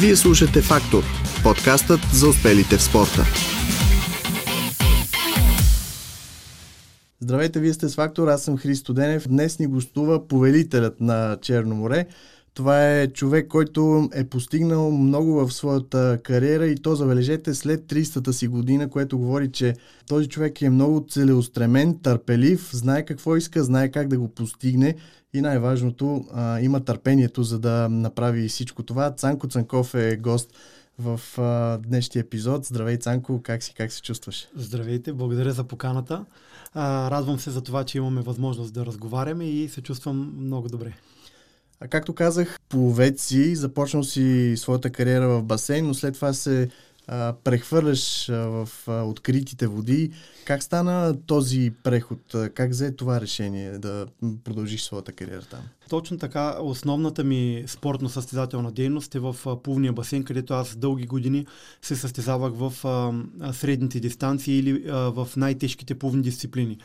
Вие слушате Фактор подкастът за успелите в спорта. Здравейте, вие сте с Фактор, аз съм Христо Денев. Днес ни гостува повелителят на Черно море. Това е човек, който е постигнал много в своята кариера и то забележете след 300-та си година, което говори, че този човек е много целеустремен, търпелив, знае какво иска, знае как да го постигне и най-важното, а, има търпението за да направи всичко това. Цанко Цанков е гост в а, днешния епизод. Здравей, Цанко, как си, как се чувстваш? Здравейте, благодаря за поканата. А, радвам се за това, че имаме възможност да разговаряме и се чувствам много добре. А както казах, пловец си, започнал си своята кариера в басейн, но след това се а, прехвърляш а, в а, откритите води. Как стана този преход? Как взе това решение да продължиш своята кариера там? Точно така. Основната ми спортно-състезателна дейност е в плувния басейн, където аз дълги години се състезавах в а, средните дистанции или а, в най-тежките плувни дисциплини.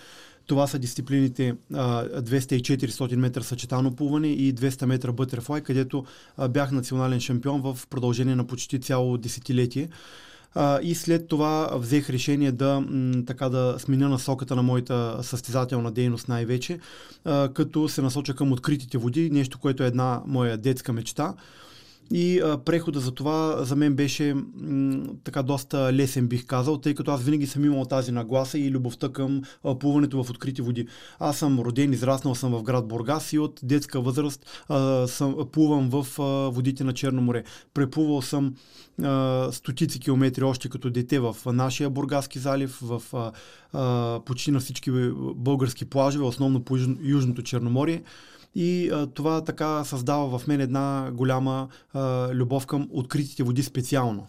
Това са дисциплините 200 и 400 метра съчетано плуване и 200 метра бътерфлай, където бях национален шампион в продължение на почти цяло десетилетие. и след това взех решение да, така да сменя насоката на моята състезателна дейност най-вече, като се насоча към откритите води, нещо, което е една моя детска мечта. И а, прехода за това за мен беше м, така доста лесен, бих казал, тъй като аз винаги съм имал тази нагласа и любовта към а, плуването в открити води. Аз съм роден, израснал съм в град Бургас и от детска възраст а, съм, плувам в а, водите на Черно море. Преплувал съм а, стотици километри още като дете в нашия Бургаски залив, в а, а, почти на всички български плажове, основно по Южното Черноморие. И а, това така създава в мен една голяма а, любов към откритите води специално.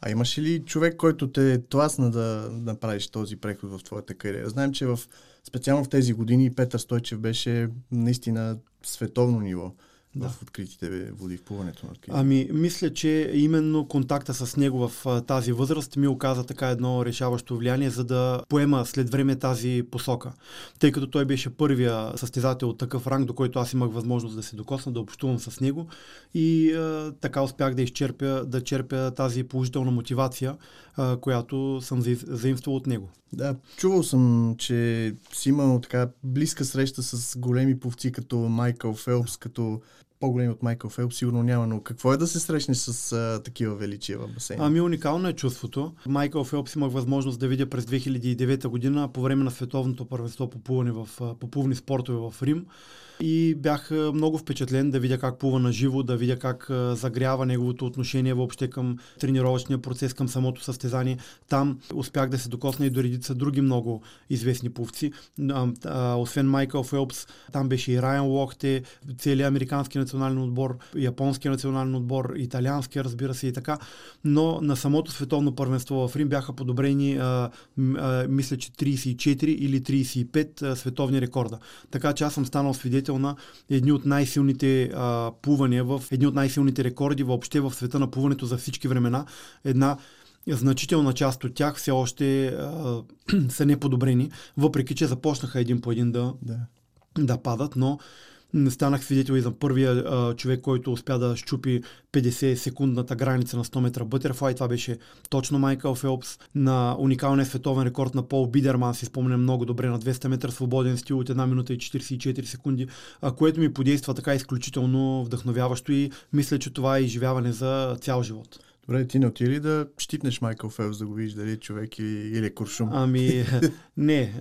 А имаш ли човек, който те тласна да направиш този преход в твоята кариера? Знаем, че в, специално в тези години Петър Стойчев беше наистина световно ниво да. в откритите води, в плуването на откритите. Ами, мисля, че именно контакта с него в а, тази възраст ми оказа така едно решаващо влияние, за да поема след време тази посока. Тъй като той беше първия състезател от такъв ранг, до който аз имах възможност да се докосна, да общувам с него и а, така успях да изчерпя, да черпя тази положителна мотивация, а, която съм заимствал от него. Да, чувал съм, че си имал така близка среща с големи повци като Майкъл Фелпс, като по-големи от Майкъл Фелп сигурно няма, но какво е да се срещне с а, такива величия в басейна? Ами уникално е чувството. Майкъл Фелпс имах възможност да видя през 2009 година по време на световното първенство по плуване в по плувни спортове в Рим и бях много впечатлен да видя как плува на живо, да видя как загрява неговото отношение въобще към тренировъчния процес, към самото състезание. Там успях да се докосна и до редица други много известни пловци. освен Майкъл Фелпс, там беше и Райан Лохте, целият американски национален отбор, японски национален отбор, италиански, разбира се и така. Но на самото световно първенство в Рим бяха подобрени, мисля, че 34 или 35 а, световни рекорда. Така че аз съм станал свидетел свидетел на едни от най-силните а, плувания, в едни от най-силните рекорди въобще в света на плуването за всички времена. Една значителна част от тях все още а, са неподобрени, въпреки че започнаха един по един да, да. да падат, но станах свидетел и за първия а, човек, който успя да щупи 50 секундната граница на 100 метра бътерфлай. Това беше точно Майкъл Фелпс. На уникалния световен рекорд на Пол Бидерман си спомням много добре на 200 метра свободен стил от 1 минута и 44 секунди, а, което ми подейства така изключително вдъхновяващо и мисля, че това е изживяване за цял живот. Добре, ти не отиде да щипнеш Майкъл Фелс да го видиш дали е човек или, или е куршум? Ами, не,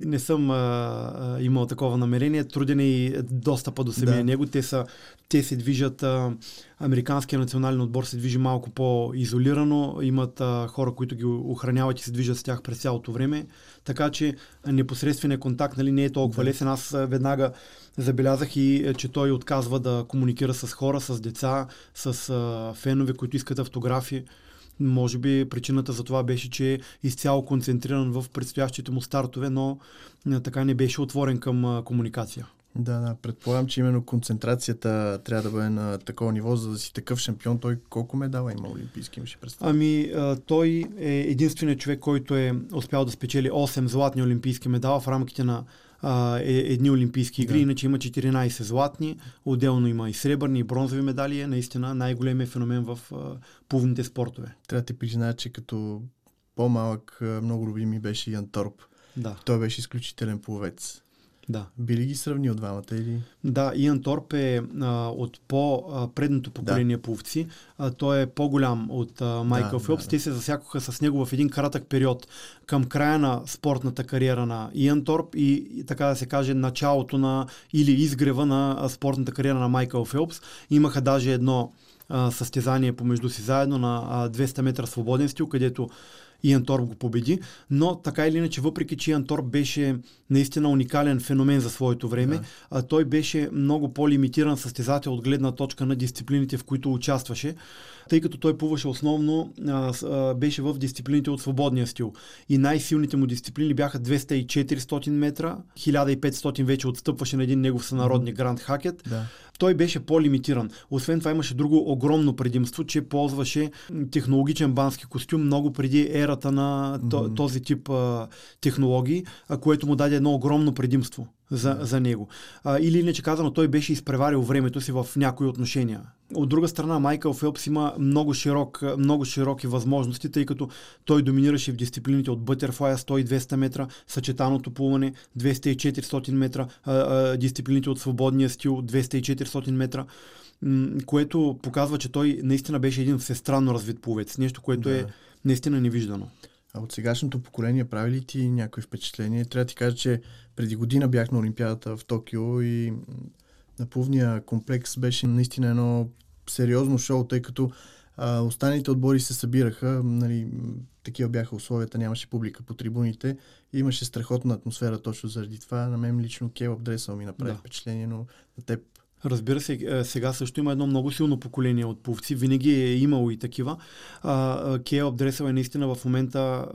не съм а, а, имал такова намерение. Труден е и достъпа до самия да. него. Те, са, те се движат, а, американския национален отбор се движи малко по-изолирано. Имат а, хора, които ги охраняват и се движат с тях през цялото време. Така че непосредственият контакт нали, не е толкова лесен. Аз веднага Забелязах и, е, че той отказва да комуникира с хора, с деца, с а, фенове, които искат автографи. Може би причината за това беше, че е изцяло концентриран в предстоящите му стартове, но така не беше отворен към комуникация. Да, да, предполагам, че именно концентрацията трябва да бъде на такова ниво, за да си такъв шампион. Той колко медала има олимпийски, имаше представа? Ами, а, той е единственият човек, който е успял да спечели 8 златни олимпийски медала в рамките на а, е, едни Олимпийски игри, Да. иначе има 14 златни, отделно има и сребърни, и бронзови медали, е наистина най-големият феномен в а, плувните спортове. Трябва да ти призная, че като по-малък много любим ми беше Ян Торп. Да, Той беше изключителен пловец. Да. Би ли ги сравнил двамата или? Да, Иан Торп е а, от по-предното поколение да. пловци. А, той е по-голям от а, Майкъл Да, Фелпс. да, да. Те се засякоха с него в един кратък период към края на спортната кариера на Иан Торп и, и така да се каже началото на или изгрева на а, спортната кариера на Майкъл Фелпс. Имаха даже едно състезание помежду си заедно на а, 200 метра свободен стил, където Иан Торп го победи, но така или иначе, въпреки че Иан Торп беше наистина уникален феномен за своето време, Да. а, той беше много по-лимитиран състезател от гледна точка на дисциплините, в които участваше, тъй като той плуваше основно, а, а, беше в дисциплините от свободния стил. И най-силните му дисциплини бяха 200 и 400 метра, 1500 вече отстъпваше на един негов сънародник Гранд Хакет, Да. Той беше по-лимитиран. Освен това имаше друго огромно предимство, че ползваше технологичен бански костюм много преди ерата на този тип а, технологии, а, което му даде едно огромно предимство за, за него. А, или иначе казано, той беше изпреварил времето си в някои отношения. От друга страна, Майкъл Фелпс има много, широк, много широки възможности, тъй като той доминираше в дисциплините от бътерфлая 100 и 200 метра, съчетаното плуване 200 и 400 метра, а, а, дисциплините от свободния стил 200 и 400 метра, което показва, че той наистина беше един всестранно развит пловец. Нещо, което Да. е наистина невиждано. А от сегашното поколение прави ли ти някои впечатление? Трябва да ти кажа, че преди година бях на Олимпиадата в Токио и на плувния комплекс беше наистина едно сериозно шоу, тъй като а, останалите отбори се събираха, нали, такива бяха условията, нямаше публика по трибуните имаше страхотна атмосфера точно заради това. На мен лично Келъп Дресъл ми направи Да. впечатление, но на теб Разбира се, е, сега също има едно много силно поколение от пловци. Винаги е имало и такива. Кейл Дресъл е наистина в момента,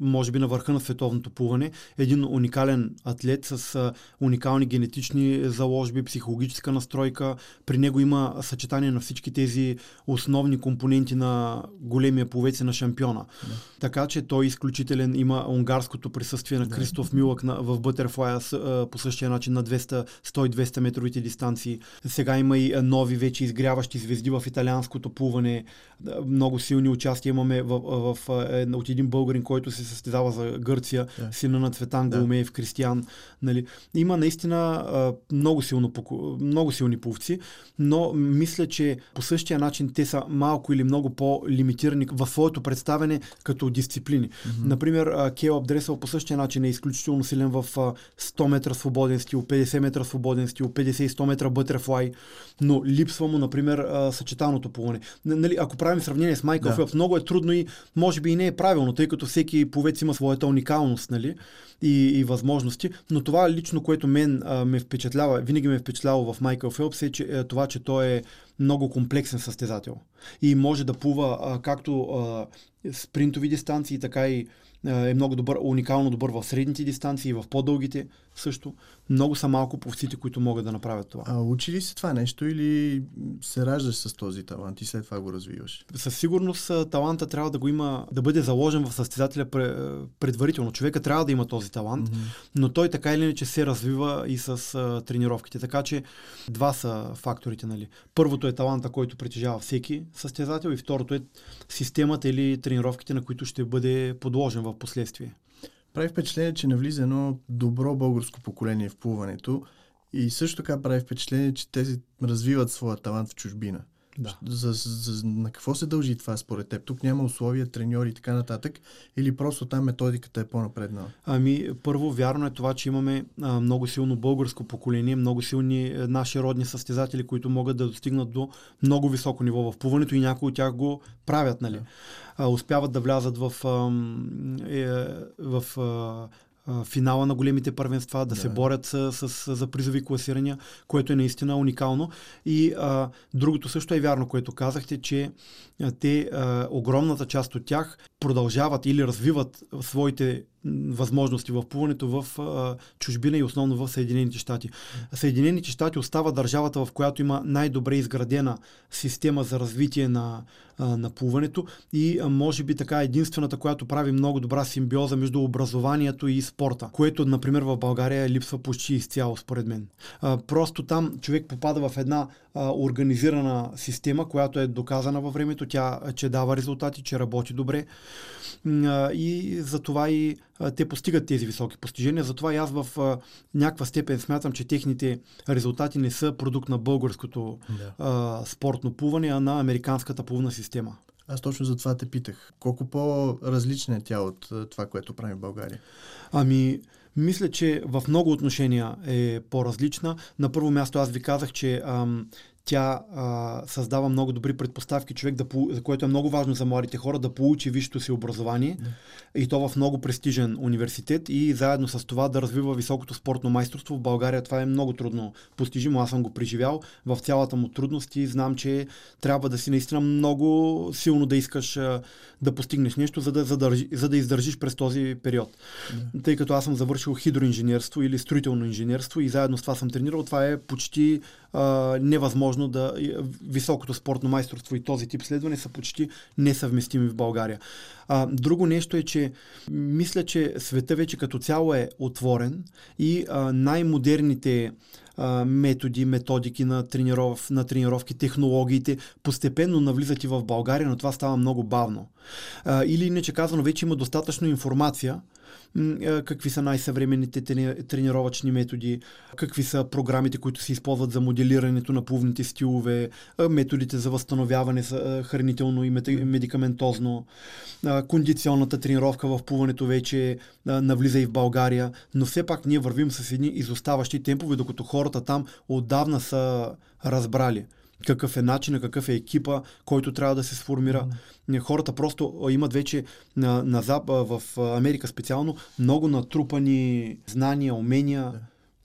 може би, на върха на световното плуване. Един уникален атлет с уникални генетични заложби, психологическа настройка. При него има съчетание на всички тези основни компоненти на големия пловец и на шампиона. Да. Така че той е изключителен. Има унгарското присъствие на. Кристоф Милък в Бътерфлая по същия начин на 200, 100-200 метровите дистанции. Сега има и нови вече изгряващи звезди в италианското плуване. Много силни участия имаме в, в, в, от един българин, който се състезава за Гърция, Да. сина на Цветан Да. Голмеев, Кристиян. Нали. Има наистина много, силно, много силни пловци, но мисля, че по същия начин те са малко или много по-лимитирани в своето представяне като дисциплини. Например, а, Келъп Дресъл по същия начин е изключително силен в а, 100 метра свободен стил, 50 метра свободен стил, 50 и 100 метра бътерфлай, но липсва му, например, а, съчетаното плуване. Нали, ако правим сравнение с Майкъл Да. Фелпс, много е трудно и може би и не е правилно, тъй като всеки пловец има своята уникалност нали? и, и възможности, но това лично, което мен а, ме впечатлява, винаги ме е впечатляло в Майкъл Фелпс е, че, е това, че той е много комплексен състезател и може да плува а, както а, спринтови дистанции, така и е много добър, уникално добър в средните дистанции, в по-дългите също. Много са малко пловците, които могат да направят това. А учи ли се това нещо или се раждаш с този талант и след това го развиваш? Със сигурност таланта трябва да го има, да бъде заложен в състезателя пре- предварително. Човека трябва да има този талант, Мгм. но той така или иначе се развива и с а, тренировките. Така че два са факторите. Нали. Първото е таланта, който притежава всеки състезател и второто е системата или тренировките, на които ще бъде подложен в последствие. Прави впечатление, че навлиза едно добро българско поколение в плуването и също така прави впечатление, че те си развиват своя талант в чужбина. Да. За, за, за, на какво се дължи това според теб? Тук няма условия, треньори и така нататък или просто там методиката е по-напреднала? Ами, първо, вярно е това, че имаме а, много силно българско поколение, много силни е, наши родни състезатели, които могат да достигнат до много високо ниво в плуването и някои от тях го правят, нали? Да. А, успяват да влязат в, ам, е, в а, а, финала на големите първенства, да, Да. се борят с, с, за призови класирания, което е наистина уникално. И а, другото също е вярно, което казахте, че те, а, огромната част от тях продължават или развиват своите възможности в плуването в а, чужбина и основно в Съединените щати. Съединените щати остава държавата, в която има най-добре изградена система за развитие на, а, на плуването и а, може би така единствената, която прави много добра симбиоза между образованието и спорта, което, например, в България липсва почти изцяло, според мен. А, просто там човек попада в една а, организирана система, която е доказана във времето, тя че дава резултати, че работи добре и затова и те постигат тези високи постижения. Затова и аз в някаква степен смятам, че техните резултати не са продукт на българското да. а, спортно плуване, а на американската плувна система. Аз точно за това те питах. Колко по-различна е тя от това, което прави в България? Ами, мисля, че в много отношения е по-различна. На първо място аз ви казах, че ам, тя а, създава много добри предпоставки човек, да, за което е много важно за младите хора, да получи висшето си образование да. и то в много престижен университет и заедно с това да развива високото спортно майсторство. В България това е много трудно постижимо. Аз съм го преживял в цялата му трудност и знам, че трябва да си наистина много силно да искаш а, да постигнеш нещо, за да, задържи, за да издържиш през този период. Да. Тъй като аз съм завършил хидроинженерство или строително инженерство и заедно с това съм тренирал, това е почти а, невъзможно да. Високото спортно майсторство и този тип следване са почти несъвместими в България. А, друго нещо е, че мисля, че света вече като цяло е отворен и а, най-модерните методи, методики на, трениров, на тренировки, технологиите постепенно навлизат и в България, но това става много бавно. Или иначе казано, вече има достатъчно информация, какви са най-съвременните тренировъчни методи, какви са програмите, които се използват за моделирането на плувните стилове, методите за възстановяване хранително и медикаментозно, кондиционната тренировка в плуването вече навлиза и в България, но все пак ние вървим с едни изоставащи темпове, докато хората там отдавна са разбрали какъв е начинът, какъв е екипа, който трябва да се сформира. Mm-hmm. Хората просто имат вече на, на Зап, в Америка специално много натрупани знания, умения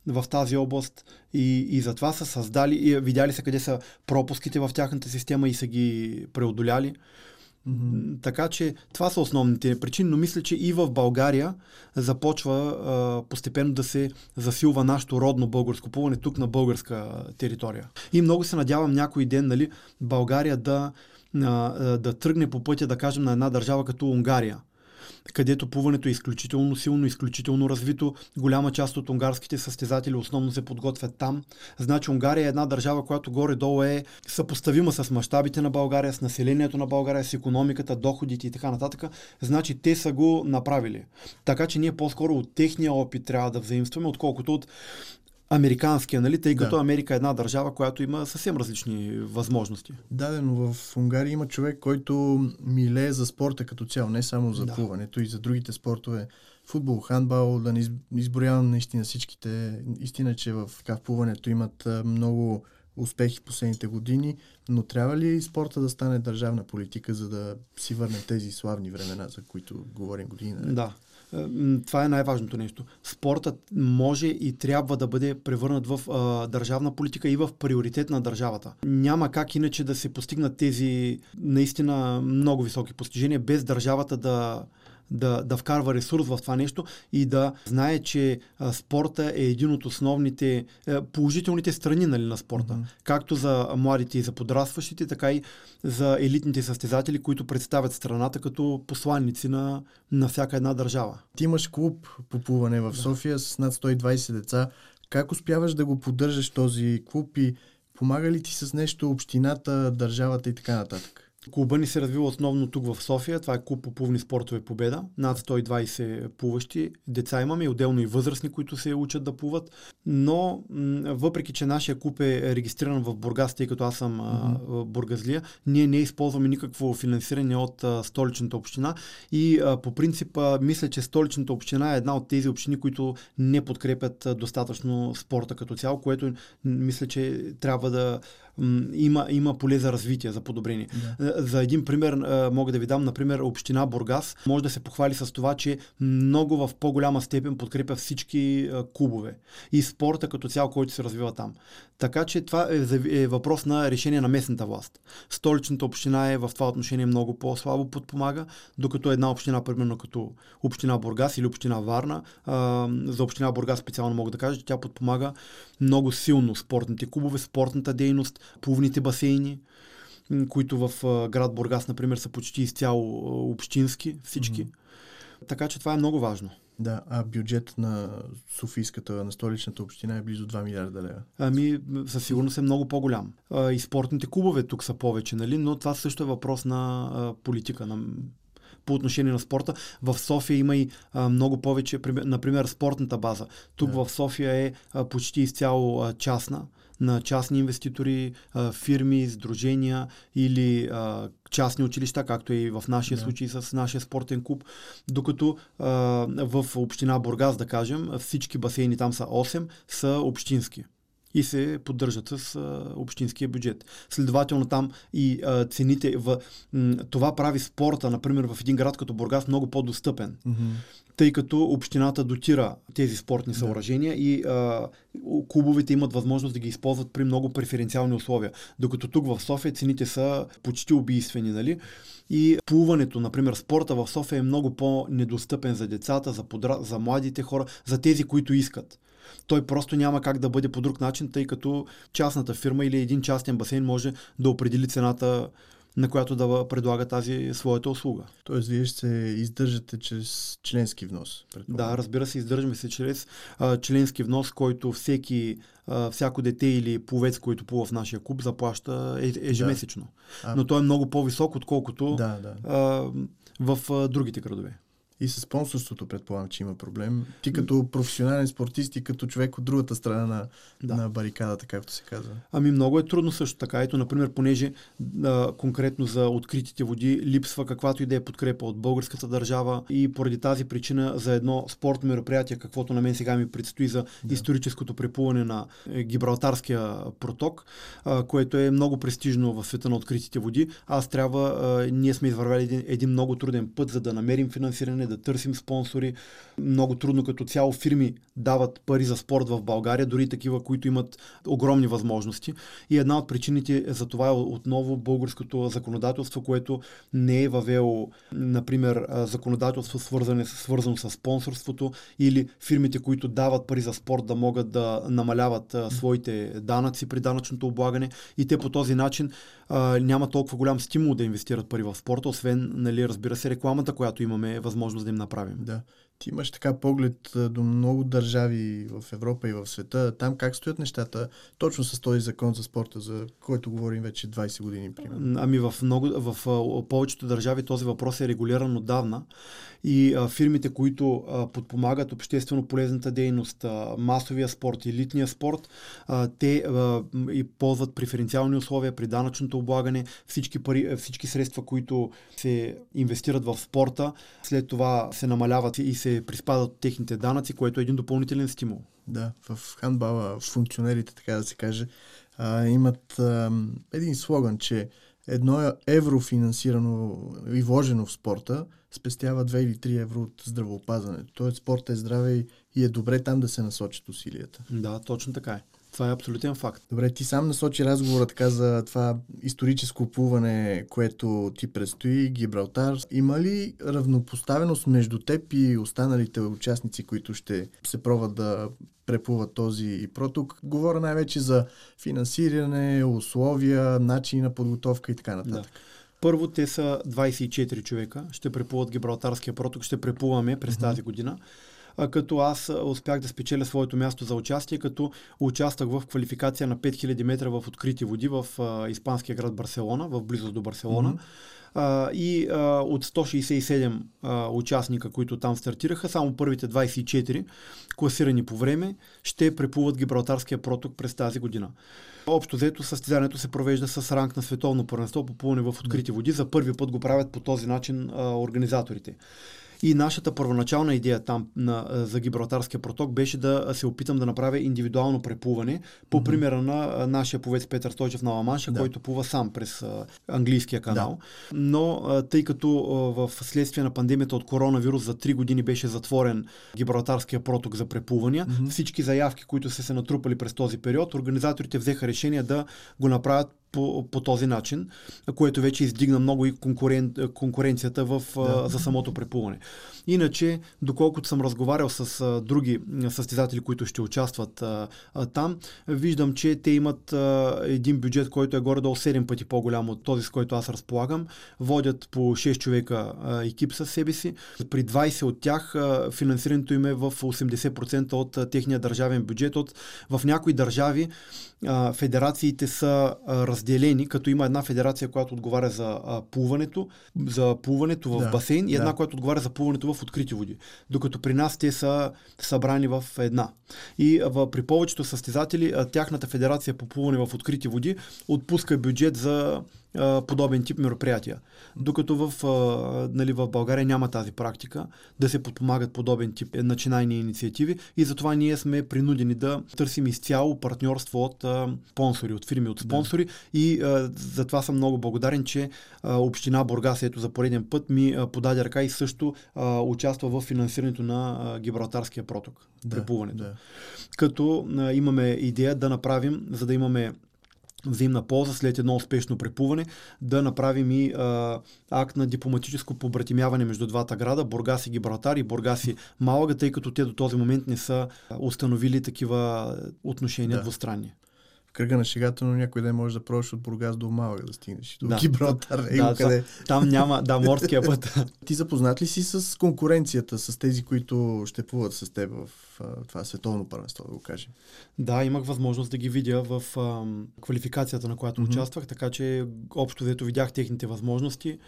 yeah. в тази област и, и затова са създали и видяли са къде са пропуските в тяхната система и са ги преодоляли. Така че това са основните причини, но мисля, че и в България започва а, постепенно да се засилва нашето родно българско плуване тук на българска територия. И много се надявам някой ден нали, България да, а, да тръгне по пътя, да кажем, на една държава като Унгария където плуването е изключително силно, изключително развито. Голяма част от унгарските състезатели основно се подготвят там. Значи Унгария е една държава, която горе-долу е съпоставима с мащабите на България, с населението на България, с економиката, доходите и така нататък. Значи те са го направили. Така че ние по-скоро от техния опит трябва да взаимстваме, отколкото от американския, нали? тъй като да. Америка е една държава, която има съвсем различни възможности. Да, но в Унгария има човек, който милее за спорта като цяло, не само за да. плуването и за другите спортове. Футбол, хандбал, да не изброявам наистина всичките. Истина, че в, в плуването имат много успехи последните години, но трябва ли спорта да стане държавна политика, за да си върне тези славни времена, за които говорим години? Да. Това е най-важното нещо. Спортът може и трябва да бъде превърнат в а, държавна политика и в приоритет на държавата. Няма как иначе да се постигнат тези наистина много високи постижения без държавата да, да, да вкарва ресурс в това нещо и да знае, че а, спорта е един от основните а, положителните страни нали, на спорта. Mm-hmm. Както за младите и за подрастващите, така и за елитните състезатели, които представят страната като посланници на, на всяка една държава. Ти имаш клуб по плуване в София с над 120 деца. Как успяваш да го поддържаш този клуб и помага ли ти с нещо общината, държавата и така нататък? Клуба ни се развива основно тук в София. Това е клуб по плувни спортове Победа. Над 120 плуващи деца имаме, отделно и възрастни, които се учат да плуват. Но въпреки, че нашия клуб е регистриран в Бургас, тъй като аз съм mm-hmm. бургазлия, ние не използваме никакво финансиране от столичната община и по принцип мисля, че столичната община е една от тези общини, които не подкрепят достатъчно спорта като цяло, което мисля, че трябва да има, има поле за развитие, за подобрение. Да. за един пример мога да ви дам, например, община Бургас може да се похвали с това, че много в по-голяма степен подкрепя всички клубове и спорта като цяло, който се развива там. Така че това е, е въпрос на решение на местната власт. Столичната община е в това отношение много по-слабо подпомага, докато една община, примерно като община Бургас или община Варна, за община Бургас специално мога да кажа, че тя подпомага много силно спортните клубове, спортната дейност, плувните басейни, които в град Бургас, например, са почти изцяло общински, всички. Mm-hmm. Така че това е много важно. Да, а бюджет на Софийската, на столичната община е близо 2 милиарда лева. Ами, със сигурност е много по-голям. и спортните клубове тук са повече, нали? но това също е въпрос на политика, на по отношение на спорта. В София има и а, много повече, например, спортната база. Тук да. в София е а, почти изцяло а, частна на частни инвеститори, фирми, сдружения или частни училища, както е и в нашия да. случай с нашия спортен клуб. Докато в община Бургас, да кажем, всички басейни там са 8, са общински и се поддържат с а, общинския бюджет. Следователно там и а, цените в м, това прави спорта, например, в един град като Бургас много по-достъпен. Mm-hmm тъй като общината дотира тези спортни съоръжения да. и а, клубовете имат възможност да ги използват при много преференциални условия. Докато тук в София цените са почти убийствени, нали? И плуването, например, спорта в София е много по-недостъпен за децата, за, подра... за младите хора, за тези, които искат той просто няма как да бъде по друг начин, тъй като частната фирма или един частен басейн може да определи цената на която да предлага тази своята услуга. Тоест, вие ще се издържате чрез членски внос? Да, разбира се, издържаме се чрез а, членски внос, който всеки, а, всяко дете или пловец, който плува в нашия клуб, заплаща е, ежемесечно. Да. А... Но той е много по-висок, отколкото да, да. А, в а, другите градове. И с спонсорството предполагам, че има проблем. Ти като професионален спортист и като човек от другата страна на, да. на барикадата, както се казва. Ами много е трудно също така. Ето, например, понеже а, конкретно за откритите води липсва каквато и да е подкрепа от българската държава и поради тази причина за едно спортно мероприятие, каквото на мен сега ми предстои за да. историческото преплуване на е, Гибралтарския проток, а, което е много престижно в света на откритите води. Аз трябва, а, ние сме извървяли един, един много труден път, за да намерим финансиране, да търсим спонсори. Много трудно като цяло фирми дават пари за спорт в България, дори такива, които имат огромни възможности. И една от причините за това е отново българското законодателство, което не е въвело, например, законодателство свързано, свързано с спонсорството или фирмите, които дават пари за спорт да могат да намаляват своите данъци при данъчното облагане и те по този начин а, няма толкова голям стимул да инвестират пари в спорта, освен, нали, разбира се, рекламата, която имаме възможност да им направим. Да. Ти имаш така поглед до много държави в Европа и в света. Там как стоят нещата точно с този закон за спорта, за който говорим вече 20 години, примерно? Ами в, много, в повечето държави този въпрос е регулиран отдавна и а, фирмите, които а, подпомагат обществено полезната дейност, а, масовия спорт, елитния спорт, а, те а, и ползват преференциални условия при данъчното облагане, всички, пари, всички средства, които се инвестират в спорта, след това се намаляват и се приспадат от техните данъци, което е един допълнителен стимул. Да, в хандбала функционерите, така да се каже, а, имат а, един слоган, че едно евро финансирано и вложено в спорта спестява 2 или 3 евро от здравеопазването. Тоест спорта е здраве и е добре там да се насочат усилията. Да, точно така е. Това е абсолютен факт. Добре, ти сам насочи разговора така за това историческо плуване, което ти предстои, Гибралтар. Има ли равнопоставеност между теб и останалите участници, които ще се пробват да преплуват този проток? Говоря най-вече за финансиране, условия, начини на подготовка и така нататък. Да. Първо, те са 24 човека. Ще преплуват Гибралтарския проток. Ще преплуваме през mm-hmm. тази година като аз успях да спечеля своето място за участие, като участвах в квалификация на 5000 метра в открити води в испанския град Барселона, в близост до Барселона. Mm-hmm. А, и а, от 167 а, участника, които там стартираха, само първите 24, класирани по време, ще преплуват Гибралтарския проток през тази година. Общо взето състезанието се провежда с ранг на световно първенство по плуване в открити води. За първи път го правят по този начин организаторите. И нашата първоначална идея там на, за Гибралтарския проток беше да се опитам да направя индивидуално преплуване, по mm-hmm. примера на нашия повец Петър Стойчев на Ламанша, да. който плува сам през английския канал. Да. Но тъй като в следствие на пандемията от коронавирус за 3 години беше затворен Гибралтарския проток за преплувания, mm-hmm. всички заявки, които са се натрупали през този период, организаторите взеха решение да го направят по, по този начин, което вече издигна много и конкурен, конкуренцията в, да. за самото преплуване. Иначе, доколкото съм разговарял с а, други състезатели, които ще участват а, а, там, виждам, че те имат а, един бюджет, който е горе-долу 7 пъти по-голям от този, с който аз разполагам. Водят по 6 човека а, екип със себе си. При 20 от тях а, финансирането им е в 80% от а, техния държавен бюджет. От, в някои държави а, федерациите са а, разделени, като има една федерация, която отговаря за а, плуването, за плуването в да, басейн и една, да. която отговаря за плуването в открити води. Докато при нас те са събрани в една. И а, при повечето състезатели тяхната федерация по плуване в открити води отпуска бюджет за а, подобен тип мероприятия. Докато в, а, нали, в България няма тази практика да се подпомагат подобен тип начинайни инициативи и затова ние сме принудени да търсим изцяло партньорство от а, спонсори, от фирми, от спонсори да. и а, затова съм много благодарен, че а, Община Бургас ето за пореден път ми а, подаде ръка и също а, участва в финансирането на а, Гибралтарския проток, да, преплуването. Да. Като а, имаме идея да направим, за да имаме взаимна полза след едно успешно преплуване, да направим и а, акт на дипломатическо побратимяване между двата града, Бургас и Гибралтар и Бургас и Малага, тъй като те до този момент не са установили такива отношения да. двустранни кръга на шегата, но някой ден може да пробваш от Бургас до Малага да стигнеш. До да, Гибралтар. Е, да, къде. Там няма, да, морския път. Ти запознат ли си с конкуренцията, с тези, които ще плуват с теб в това световно първенство, да го кажем? Да, имах възможност да ги видя в а, квалификацията, на която mm-hmm. участвах, така че общо взето видях техните възможности.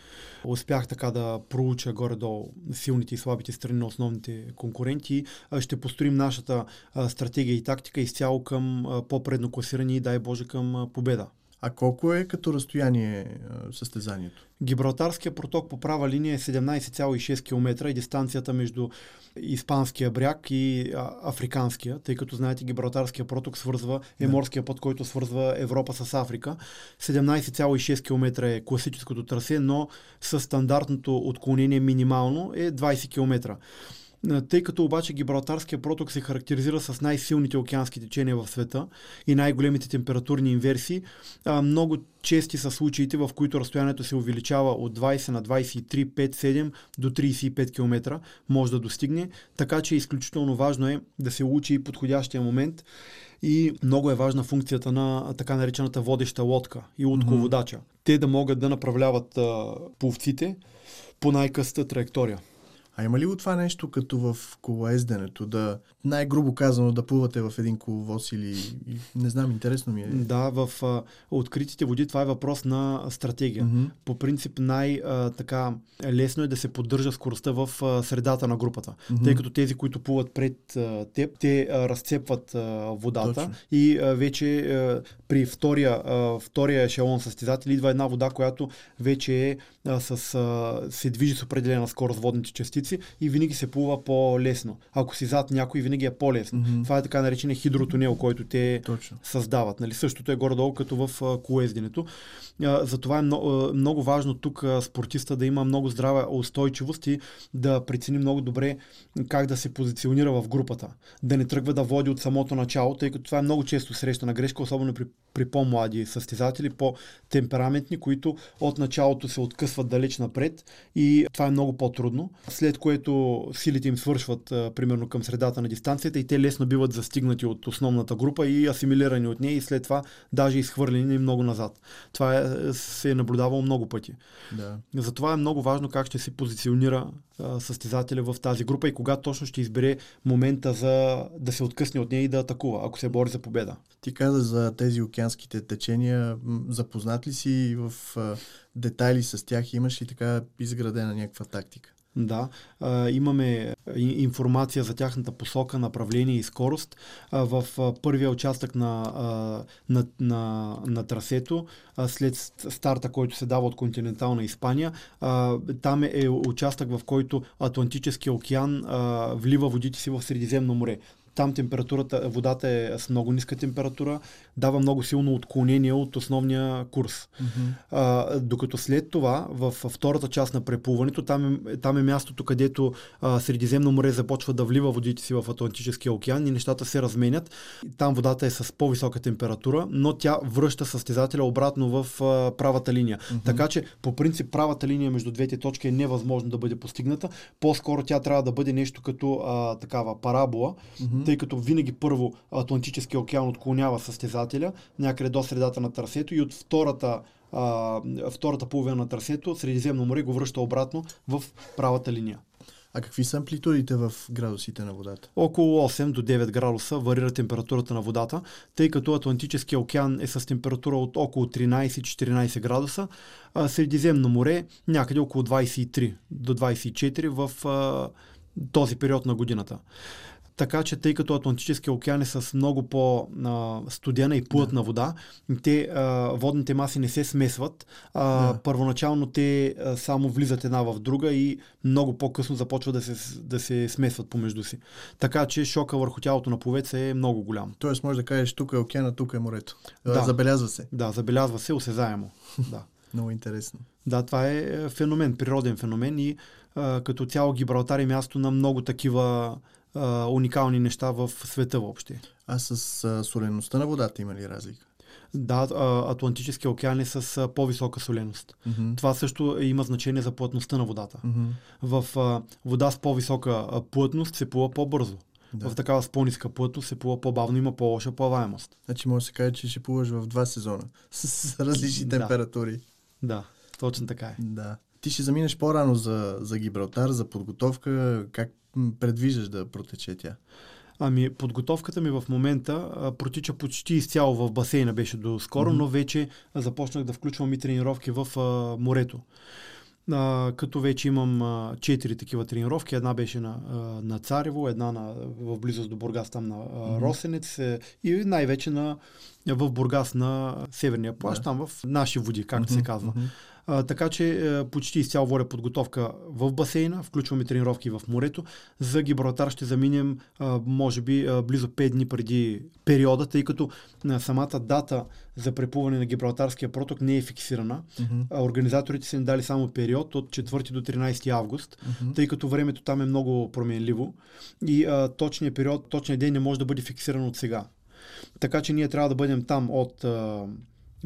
Успях така да проуча горе-долу силните и слабите страни на основните конкуренти. Ще построим нашата а, стратегия и тактика изцяло към а, по-предно класирани и дай Боже към победа. А колко е като разстояние състезанието? Гибралтарския проток по права линия е 17,6 км и дистанцията между испанския бряг и африканския, тъй като знаете Гибралтарския проток свързва, е морския път, който свързва Европа с Африка. 17,6 км е класическото трасе, но със стандартното отклонение минимално е 20 км. Тъй като обаче Гибралтарския проток се характеризира с най-силните океански течения в света и най-големите температурни инверсии, много чести са случаите, в които разстоянието се увеличава от 20 на 23, 5, 7 до 35 км, може да достигне, така че изключително важно е да се учи подходящия момент и много е важна функцията на така наречената водеща лодка и лодководача. Mm-hmm. Те да могат да направляват а, пловците по най-късата траектория. А има ли го това нещо като в колоезденето, да най-грубо казано да плувате в един коловоз или не знам, интересно ми е. Да, в а, откритите води това е въпрос на стратегия. Mm-hmm. По принцип най-така лесно е да се поддържа скоростта в а, средата на групата, mm-hmm. тъй като тези, които плуват пред а, теб, те а, разцепват а, водата Точно. и а, вече а, при втория, а, втория ешелон състезатели идва една вода, която вече е а, с, а, се движи с определена скорост водните частици и винаги се плува по-лесно. Ако си зад някой, винаги е по-лесно. Mm-hmm. Това е така наречения хидротунел, който те Точно. създават. Нали? Същото е горе-долу като в колезденето. Затова е много, много важно тук спортиста да има много здрава устойчивост и да прецени много добре как да се позиционира в групата. Да не тръгва да води от самото начало, тъй като това е много често срещана грешка, особено при при по-млади състезатели, по-темпераментни, които от началото се откъсват далеч напред и това е много по-трудно. След което силите им свършват а, примерно към средата на дистанцията и те лесно биват застигнати от основната група и асимилирани от нея и след това даже изхвърлени много назад. Това е, се е наблюдавало много пъти. Да. Затова е много важно как ще се позиционира а, състезателя в тази група и кога точно ще избере момента за да се откъсне от нея и да атакува, ако се бори за победа. Ти каза за тези океанските течения. Запознат ли си в а, детайли с тях? Имаш ли така изградена някаква тактика? Да, имаме информация за тяхната посока, направление и скорост. В първия участък на, на, на, на трасето, след старта, който се дава от континентална Испания, там е участък, в който Атлантическия океан влива водите си в Средиземно море. Там температурата, водата е с много ниска температура, дава много силно отклонение от основния курс. Mm-hmm. А, докато след това, в втората част на преплуването, там е, там е мястото, където а, Средиземно море започва да влива водите си в Атлантическия океан и нещата се разменят. Там водата е с по-висока температура, но тя връща състезателя обратно в а, правата линия. Mm-hmm. Така че, по принцип, правата линия между двете точки е невъзможно да бъде постигната. По-скоро тя трябва да бъде нещо като а, такава парабола, mm-hmm тъй като винаги първо Атлантическия океан отклонява състезателя някъде до средата на трасето и от втората а, втората половина на трасето Средиземно море го връща обратно в правата линия. А какви са амплитудите в градусите на водата? Около 8 до 9 градуса варира температурата на водата, тъй като Атлантическия океан е с температура от около 13-14 градуса, а Средиземно море някъде около 23 до 24 в а, този период на годината. Така че, тъй като Атлантическия океан е с много по-студена и плътна да. вода, те, а, водните маси не се смесват. А, да. Първоначално те а, само влизат една в друга и много по-късно започват да се, да се смесват помежду си. Така че шока върху тялото на повеца е много голям. Тоест, може да кажеш, тук е океана, тук е морето. Да. Забелязва се. Да, забелязва се, осезаемо. да. Много интересно. Да, това е, е феномен, природен феномен и а, като цяло Гибралтар е място на много такива а, уникални неща в света въобще. А с а, солеността на водата има ли разлика? Да, Атлантическия океан е с по-висока соленост. Mm-hmm. Това също има значение за плътността на водата. Mm-hmm. В а, вода с по-висока плътност се плува по-бързо. Да. В такава с по-ниска плътност се плува по-бавно, има по-лоша плаваемост. Значи може да се каже, че ще плуваш в два сезона с различни температури. Да, точно така е. Да. Ти ще заминеш по-рано за, за Гибралтар, за подготовка. Как предвиждаш да протече тя? Ами, подготовката ми в момента а, протича почти изцяло в басейна, беше до скоро, mm-hmm. но вече започнах да включвам и тренировки в а, морето. А, като вече имам а, четири такива тренировки. Една беше на, а, на Царево, една на, в близост до Бургас, там на а, mm-hmm. Росенец е, и най-вече на, в Бургас на Северния плащ, yeah. там в наши води, както mm-hmm. се казва. Mm-hmm. А, така че а, е, почти изцяло водя подготовка в басейна, включваме тренировки в морето. За Гибралтар ще заминем, а, може би, а, близо 5 дни преди периода, тъй като а, самата дата за преплуване на Гибралтарския проток не е фиксирана. Mm-hmm. Организаторите са ни дали само период от 4 до 13 август, mm-hmm. тъй като времето там е много променливо и а, точният период, точният ден не може да бъде фиксиран от сега. Така че ние трябва да бъдем там от а,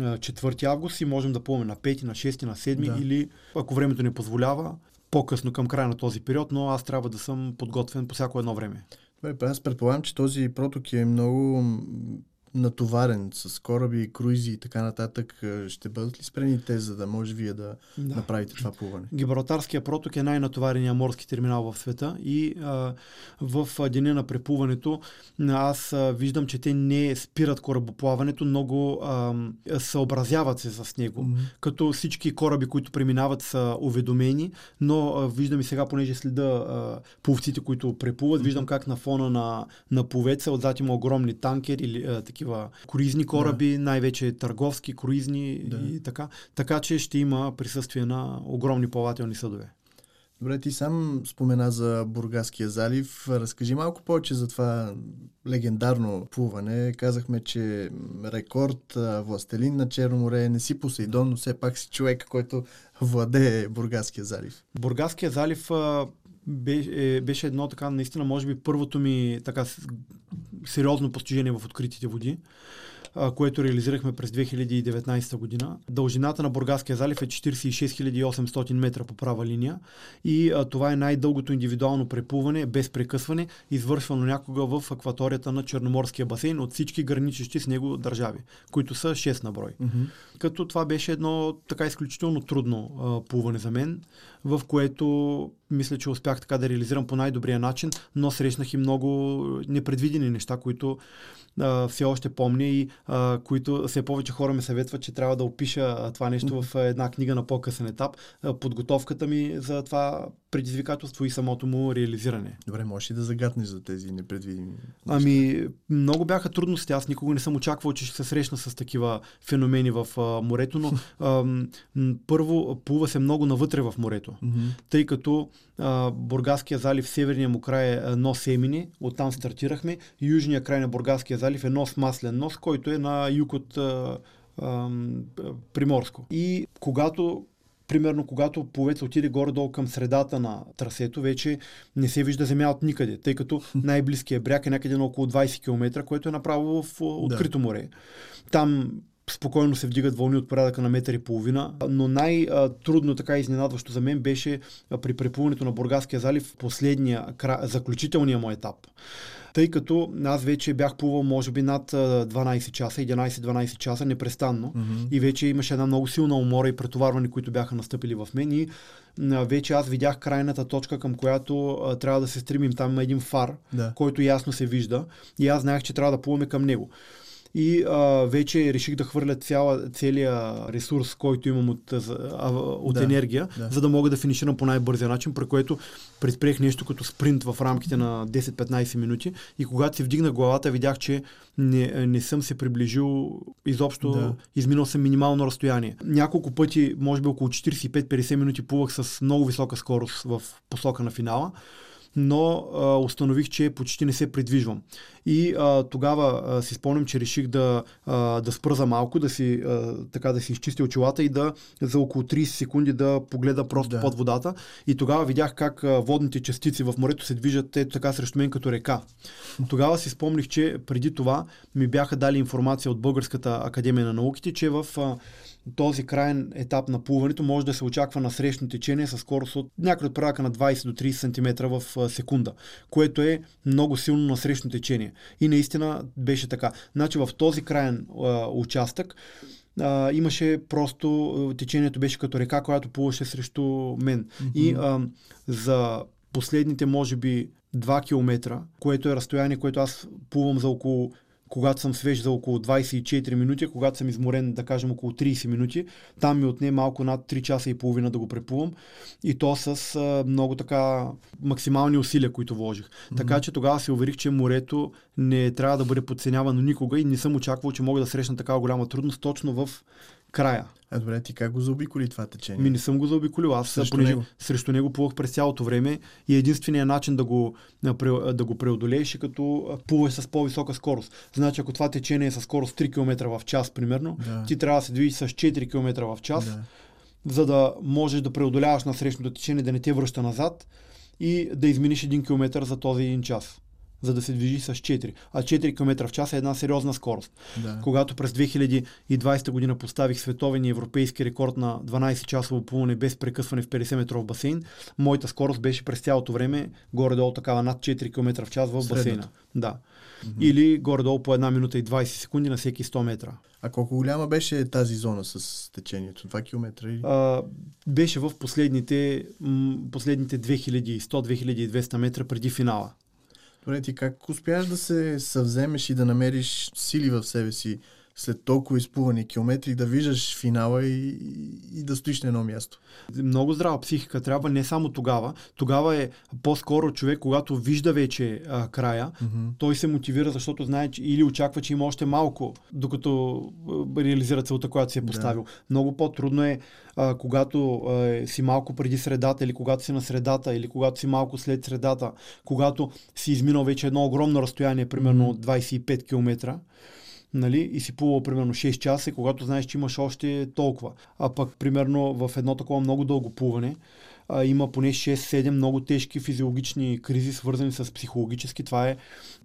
4 август и можем да плуваме на 5, на 6, на 7 да. или ако времето не позволява, по-късно към края на този период, но аз трябва да съм подготвен по всяко едно време. Добре, аз предполагам, че този проток е много натоварен с кораби, круизи и така нататък, ще бъдат ли спрени те, за да може вие да, да. направите това плуване? Гибралтарския проток е най-натоварения морски терминал в света и а, в деня на преплуването аз а, виждам, че те не спират корабоплаването, много а, съобразяват се с него. Mm-hmm. Като всички кораби, които преминават са уведомени, но а, виждам и сега, понеже следа а, пловците, които преплуват, mm-hmm. виждам как на фона на, на повеца отзад има огромни танкери или а, такива круизни кораби, да. най-вече търговски, круизни да. и така. Така че ще има присъствие на огромни плавателни съдове. Добре, ти сам спомена за Бургаския залив. Разкажи малко повече за това легендарно плуване. Казахме, че рекорд, властелин на Черно море, не си Посейдон, но все пак си човек, който владее Бургаския залив. Бургаския залив беше, беше едно така, наистина, може би първото ми така сериозно постижение в откритите води, а, което реализирахме през 2019 година. Дължината на Бургаския залив е 46 800 метра по права линия и а, това е най-дългото индивидуално преплуване без прекъсване, извършвано някога в акваторията на Черноморския басейн от всички граничещи с него държави, които са 6 на брой. Mm-hmm. Като това беше едно така изключително трудно а, плуване за мен, в което мисля, че успях така да реализирам по най-добрия начин, но срещнах и много непредвидени неща, които а, все още помня и а, които все повече хора ме съветват, че трябва да опиша това нещо в една книга на по-късен етап. Подготовката ми за това предизвикателство и самото му реализиране. Добре, можеш ли да загаднеш за тези непредвидими? Ами, много бяха трудности. Аз никога не съм очаквал, че ще се срещна с такива феномени в а, морето, но а, първо плува се много навътре в морето, тъй като а, Бургаския залив, северния му край е нос Емини, оттам стартирахме, южния край на Бургаския залив е нос Маслен нос, който е на юг от а, а, Приморско. И когато примерно когато пловец отиде горе-долу към средата на трасето, вече не се вижда земя от никъде, тъй като най-близкият бряг е някъде на около 20 км, което е направо в открито море. Там спокойно се вдигат вълни от порядъка на метър и половина, но най-трудно, така изненадващо за мен беше при преплуването на Бургаския залив последния, заключителния му етап. Тъй като аз вече бях плувал може би над а, 12 часа, 11-12 часа непрестанно Мгм. и вече имаше една много силна умора и претоварване, които бяха настъпили в мен и вече аз видях крайната точка, към която а, трябва да се стремим. Там има един фар, Да. който ясно се вижда и аз знаех, че трябва да плуваме към него. И а, вече реших да хвърля цяла, целия ресурс, който имам от, от Да, енергия, да. за да мога да финиширам по най-бързия начин, при което предприех нещо като спринт в рамките на 10-15 минути. И когато си вдигнах главата, видях, че не, не съм се приближил изобщо, да. изминал съм минимално разстояние. Няколко пъти, може би около 45-50 минути плувах с много висока скорост в посока на финала но а, установих, че почти не се придвижвам. И а, тогава а, си спомням, че реших да, а, да спра за малко, да си, а, така, да си изчистя очилата и да за около 30 секунди да погледа просто Да. да. под водата. И тогава видях как а, водните частици в морето се движат ето така срещу мен като река. Тогава си спомних, че преди това ми бяха дали информация от Българската академия на науките, че в а, този крайен етап на плуването може да се очаква на срещно течение с скорост от някъде от порядъка на 20 до 30 см в секунда, което е много силно на срещно течение. И наистина беше така. Значи в този крайен а, участък а, имаше просто, течението беше като река, която плуваше срещу мен. И а, за последните, може би, 2 км, което е разстояние, което аз плувам за около когато съм свеж за около 24 минути, когато съм изморен, да кажем, около 30 минути. Там ми отне малко над 3 часа и половина да го преплувам. И то с а, много така максимални усилия, които вложих. Mm-hmm. Така че тогава се уверих, че морето не трябва да бъде подценявано никога и не съм очаквал, че мога да срещна такава голяма трудност точно в края. А добре, ти как го заобиколи това течение? Ми не съм го заобиколил. Аз Срещу понеже него? срещу него плувах през цялото време и единственият начин да го, да го преодолееш е като плуваш с по-висока скорост. Значи ако това течение е със скорост 3 км в час, примерно, Да. ти трябва да се движиш с 4 км в час, Да. за да можеш да преодоляваш на срещното течение, да не те връща назад и да изминиш 1 км за този един час за да се движи с 4. А 4 км в час е една сериозна скорост. Да. Когато през 2020 година поставих световен и европейски рекорд на 12 часово плуване без прекъсване в 50 метров басейн, моята скорост беше през цялото време горе-долу такава над 4 км в час в Средната. басейна. Да. Или горе-долу по 1 минута и 20 секунди на всеки 100 метра. А колко голяма беше тази зона с течението? 2 км или? А, беше в последните, последните 2100-2200 метра преди финала. Добре, ти как успяш да се съвземеш и да намериш сили в себе си след толкова изплувани километри, да виждаш финала и, и да стоиш на едно място? Много здрава психика трябва не само тогава. Тогава е по-скоро човек, когато вижда вече а, края, Мгм. той се мотивира, защото знае, че или очаква, че има още малко, докато а, реализира целта, която си е Да. поставил. Много по-трудно е, а, когато а, си малко преди средата, или когато си на средата, или когато си малко след средата, когато си изминал вече едно огромно разстояние, примерно 25 км. Нали, и си плувал примерно 6 часа, и когато знаеш, че имаш още толкова. А пък, примерно, в едно такова много дълго плуване, а, има поне 6-7 много тежки физиологични кризи, свързани с психологически. Това е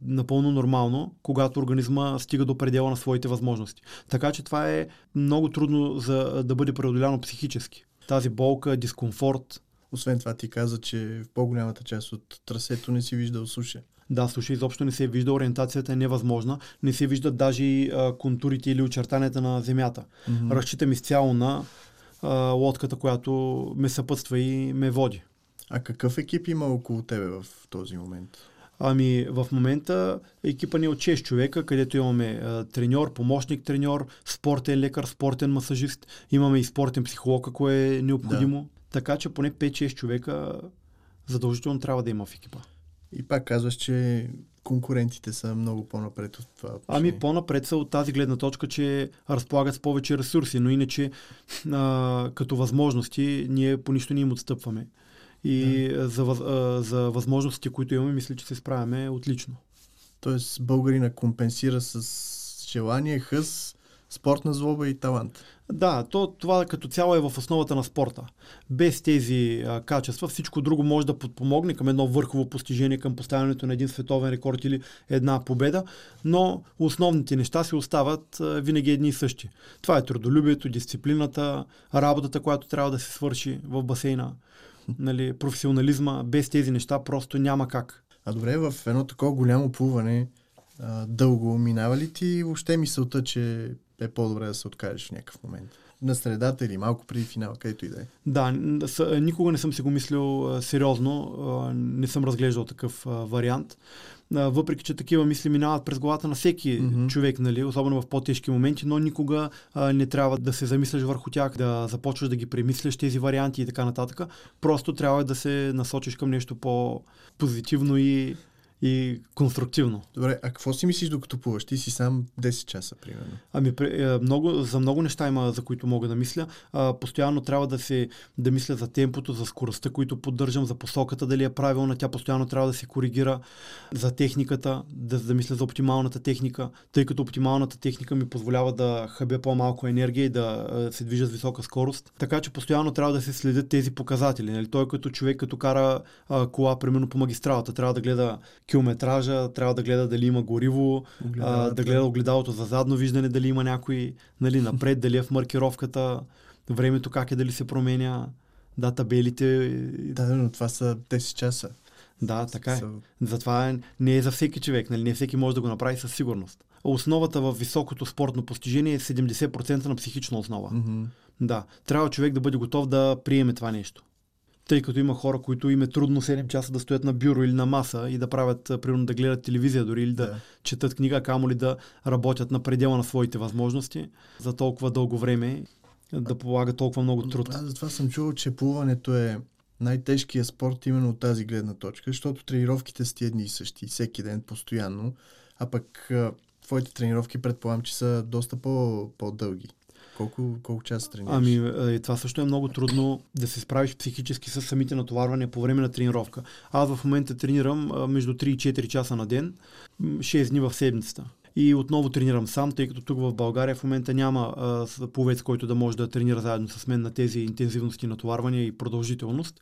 напълно нормално, когато организма стига до предела на своите възможности. Така че това е много трудно за да бъде преодоляно психически. Тази болка, дискомфорт. Освен това ти каза, че в по-голямата част от трасето не си виждал суша. Да, слушай, изобщо не се вижда, ориентацията е невъзможна, не се виждат даже и а, контурите или очертанията на земята. Мгм. Разчитам изцяло на а, лодката, която ме съпътства и ме води. А какъв екип има около тебе в този момент? Ами в момента екипа ни е от 6 човека, където имаме а, треньор, помощник треньор, спортен лекар, спортен масажист, имаме и спортен психолог, ако е необходимо. Да. Така че поне 5-6 човека задължително трябва да има в екипа. И пак казваш, че конкурентите са много по-напред от това. Ами по-напред са от тази гледна точка, че разполагат с повече ресурси, но иначе а, като възможности ние по нищо не им отстъпваме. И да. за, а, за възможностите, които имаме, мисля, че се справяме отлично. Тоест българина компенсира с желание, хъс, спортна злоба и талант. Да, то, това като цяло е в основата на спорта. Без тези а, качества всичко друго може да подпомогне към едно върхово постижение, към поставянето на един световен рекорд или една победа, но основните неща си остават а, винаги едни и същи. Това е трудолюбието, дисциплината, работата, която трябва да се свърши в басейна, нали, професионализма. Без тези неща просто няма как. А добре, в едно такова голямо плуване, а, дълго минава ли ти въобще мисълта, че е по-добре да се откажеш в някакъв момент. На средата или малко преди финал, където и да е. Да, никога не съм си го мислил сериозно, не съм разглеждал такъв вариант. Въпреки, че такива мисли минават през главата на всеки mm-hmm. човек, нали, особено в по-тежки моменти, но никога а, не трябва да се замисляш върху тях, да започваш да ги премисляш тези варианти и така нататък. Просто трябва да се насочиш към нещо по-позитивно и и конструктивно. Добре, а какво си мислиш докато плуваш? Ти си сам 10 часа, примерно. Ами, е, много, за много неща има, за които мога да мисля. А, постоянно трябва да се да мисля за темпото, за скоростта, които поддържам, за посоката, дали е правилна. Тя постоянно трябва да се коригира за техниката, да, да мисля за оптималната техника, тъй като оптималната техника ми позволява да хабя по-малко енергия и да се движа с висока скорост. Така че постоянно трябва да се следят тези показатели. Нали? Той като човек, като кара а, кола, примерно по магистралата, трябва да гледа километража, трябва да гледа дали има гориво, а, да гледа огледалото за задно виждане, дали има някой нали, напред, дали е в маркировката, времето как е, дали се променя, да, табелите. Да, но това са 10 часа. Да, така е. Затова е, не е за всеки човек, нали? не всеки може да го направи със сигурност. Основата в високото спортно постижение е 70% на психична основа. Mm-hmm. Да, трябва човек да бъде готов да приеме това нещо тъй като има хора, които им е трудно 7 часа да стоят на бюро или на маса и да правят, примерно да гледат телевизия дори или да, да. четат книга, камо ли да работят на предела на своите възможности за толкова дълго време, да полагат толкова много труд. Аз затова съм чувал, че плуването е най-тежкият спорт именно от тази гледна точка, защото тренировките са ти едни и същи, всеки ден, постоянно, а пък твоите тренировки предполагам, че са доста по- по-дълги. Колко, колко часа тренираш? Ами, е, това също е много трудно да се справиш психически с самите натоварвания по време на тренировка. Аз в момента тренирам между 3 и 4 часа на ден, 6 дни в седмицата. И отново тренирам сам, тъй като тук в България в момента няма а, повец, който да може да тренира заедно с мен на тези интензивности, натоварвания и продължителност.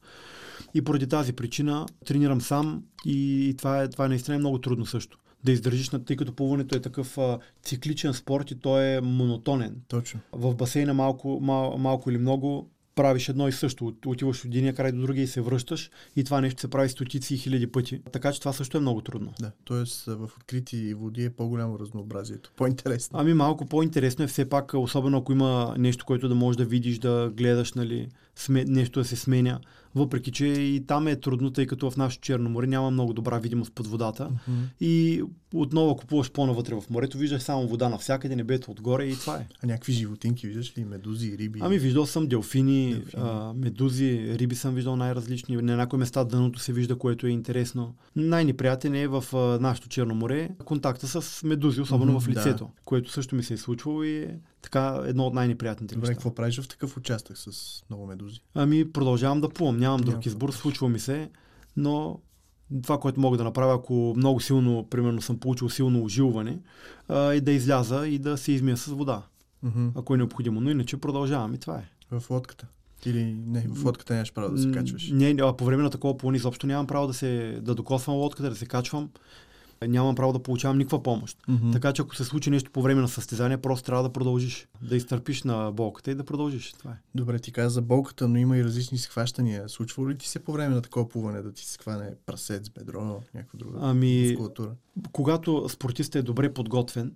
И поради тази причина тренирам сам и, това, е, това е наистина много трудно също да издържиш, тъй като плуването е такъв а, цикличен спорт и той е монотонен. Точно. В басейна малко, мал, малко или много правиш едно и също. Отиваш от единия край до другия и се връщаш и това нещо се прави стотици и хиляди пъти. Така че това също е много трудно. Да, т.е. в открити води е по-голямо разнообразието. По-интересно. Ами малко по-интересно е все пак, особено ако има нещо, което да можеш да видиш, да гледаш, нали, сме, нещо да се сменя. Въпреки, че и там е трудно, тъй като в нашото Черно море няма много добра видимост под водата. Mm-hmm. И отново, ако плуваш по-навътре в морето, виждаш само вода навсякъде, небето отгоре и това е. А някакви животинки виждаш ли? Медузи, риби? Ами виждал съм делфини, делфини. А, медузи, риби съм виждал най-различни. На някои места дъното се вижда, което е интересно. Най-неприятен е в а, нашото Черно море контакта с медузи, особено mm-hmm, в лицето, да. което също ми се е случвало и е така едно от най-неприятните Добре, какво правиш в такъв участък с много медузи? Ами продължавам да плувам, нямам друг Няма избор, случва ми се, но това, което мога да направя, ако много силно, примерно съм получил силно ожилване, е да изляза и да се измия с вода, mm-hmm. ако е необходимо. Но иначе продължавам и това е. В лодката? Или не, в лодката нямаш право да се качваш? Не, а по време на такова плуване изобщо нямам право да се да докосвам лодката, да се качвам нямам право да получавам никаква помощ. Mm-hmm. Така че ако се случи нещо по време на състезание, просто трябва да продължиш. Да изтърпиш на болката и да продължиш. Това е. Добре, ти каза за болката, но има и различни схващания. Случва ли ти се по време на такова плуване да ти се хване прасец, бедро, някаква друга ами, мускулатура? Когато спортистът е добре подготвен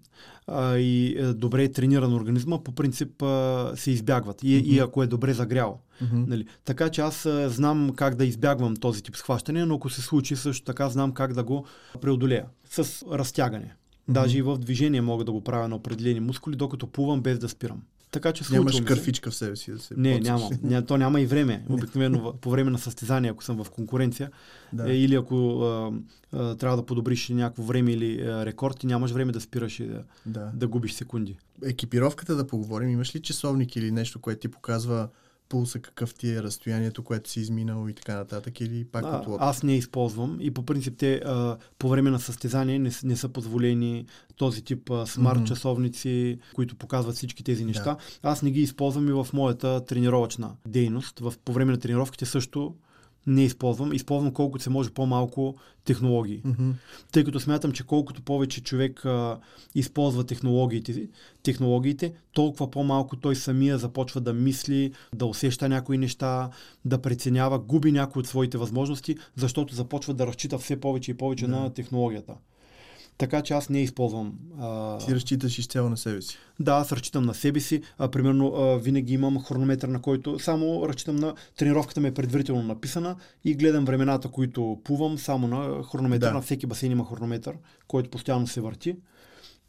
а, и е добре е трениран организма, по принцип а, се избягват. И, mm-hmm. и ако е добре загрял. Mm-hmm. Нали? Така че аз а, знам как да избягвам този тип схващане, но ако се случи също така, знам как да го преодолея с разтягане. Mm-hmm. Даже и в движение мога да го правя на определени мускули, докато плувам без да спирам. Така че Нямаш кърфичка в себе си да се Не, няма. Ня, то няма и време. Обикновено по време на състезание, ако съм в конкуренция, Да. е, или ако а, а, трябва да подобриш някакво време или а, рекорд, ти нямаш време да спираш и да, да. да губиш секунди. Екипировката да поговорим. Имаш ли часовник или нещо, което ти показва пулса, какъв ти е разстоянието, което си изминал и така нататък, или пак А, от лоб? аз не използвам и по принцип те а, по време на състезание не, не са позволени този тип а, смарт Мгм. часовници, които показват всички тези неща. Аз не ги използвам и в моята тренировъчна дейност. В, по време на тренировките също не използвам. Използвам колкото се може по-малко технологии. Мгм. Тъй като смятам, че колкото повече човек а, използва технологиите, технологиите, толкова по-малко той самия започва да мисли, да усеща някои неща, да преценява, губи някои от своите възможности, защото започва да разчита все повече и повече Да. на технологията. Така че аз не използвам. А... Ти разчиташ изцяло на себе си. Да, аз разчитам на себе си. А, примерно, а, винаги имам хронометър, на който само разчитам на тренировката ми е предварително написана и гледам времената, които плувам, само на хронометър. Да. На всеки басейн има хронометър, който постоянно се върти.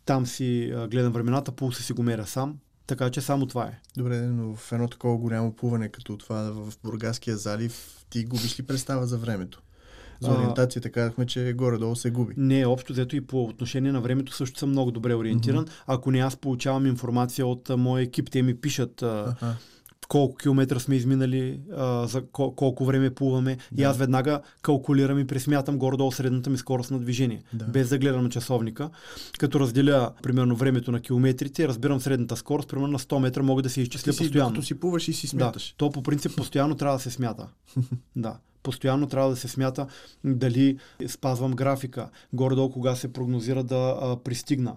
Там си а, гледам времената, пулса си го меря сам. Така че само това е. Добре, но в едно такова голямо плуване, като това в Бургаския залив, ти губиш ли представа за времето? За ориентацията казахме, че горе-долу се губи. Не, общо взето и по отношение на времето също съм много добре ориентиран. Ако не аз получавам информация от а, моя екип, те ми пишат а, Аха. колко километра сме изминали, а, за кол- колко време плуваме. И Да. аз веднага калкулирам и пресмятам горе-долу средната ми скорост на движение, Да. без да гледам на часовника. Като разделя примерно времето на километрите, разбирам средната скорост, примерно на 100 метра мога да се изчисля Ти си, постоянно. докато си плуваш и си Да, смяташ. то по принцип постоянно трябва да се смята. Да. Постоянно трябва да се смята дали спазвам графика, горе-долу кога се прогнозира да а, пристигна.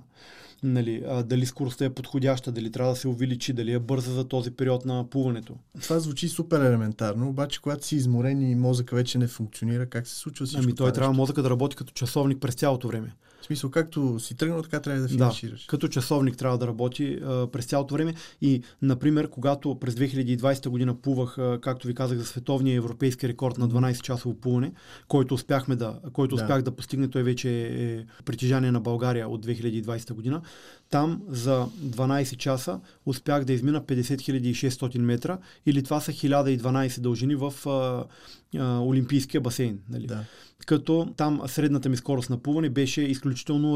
Нали, а, дали скоростта е подходяща, дали трябва да се увеличи, дали е бърза за този период на плуването. Това звучи супер елементарно, обаче когато си изморен и мозъка вече не функционира, как се случва всичко Ами той трябва мозъка да работи като часовник през цялото време. В смисъл, както си тръгнал, така трябва да Да, финишираш. като часовник трябва да работи а, през цялото време. И, например, когато през 2020 година плувах, а, както ви казах, за световния европейски рекорд на 12-часово плуване, който, успяхме да, който Да. успях да постигне, той вече е притежание на България от 2020 година. Там за 12 часа успях да измина 50 600 метра или това са 1012 дължини в а, а, Олимпийския басейн. Нали? Да. като там средната ми скорост на плуване беше изключително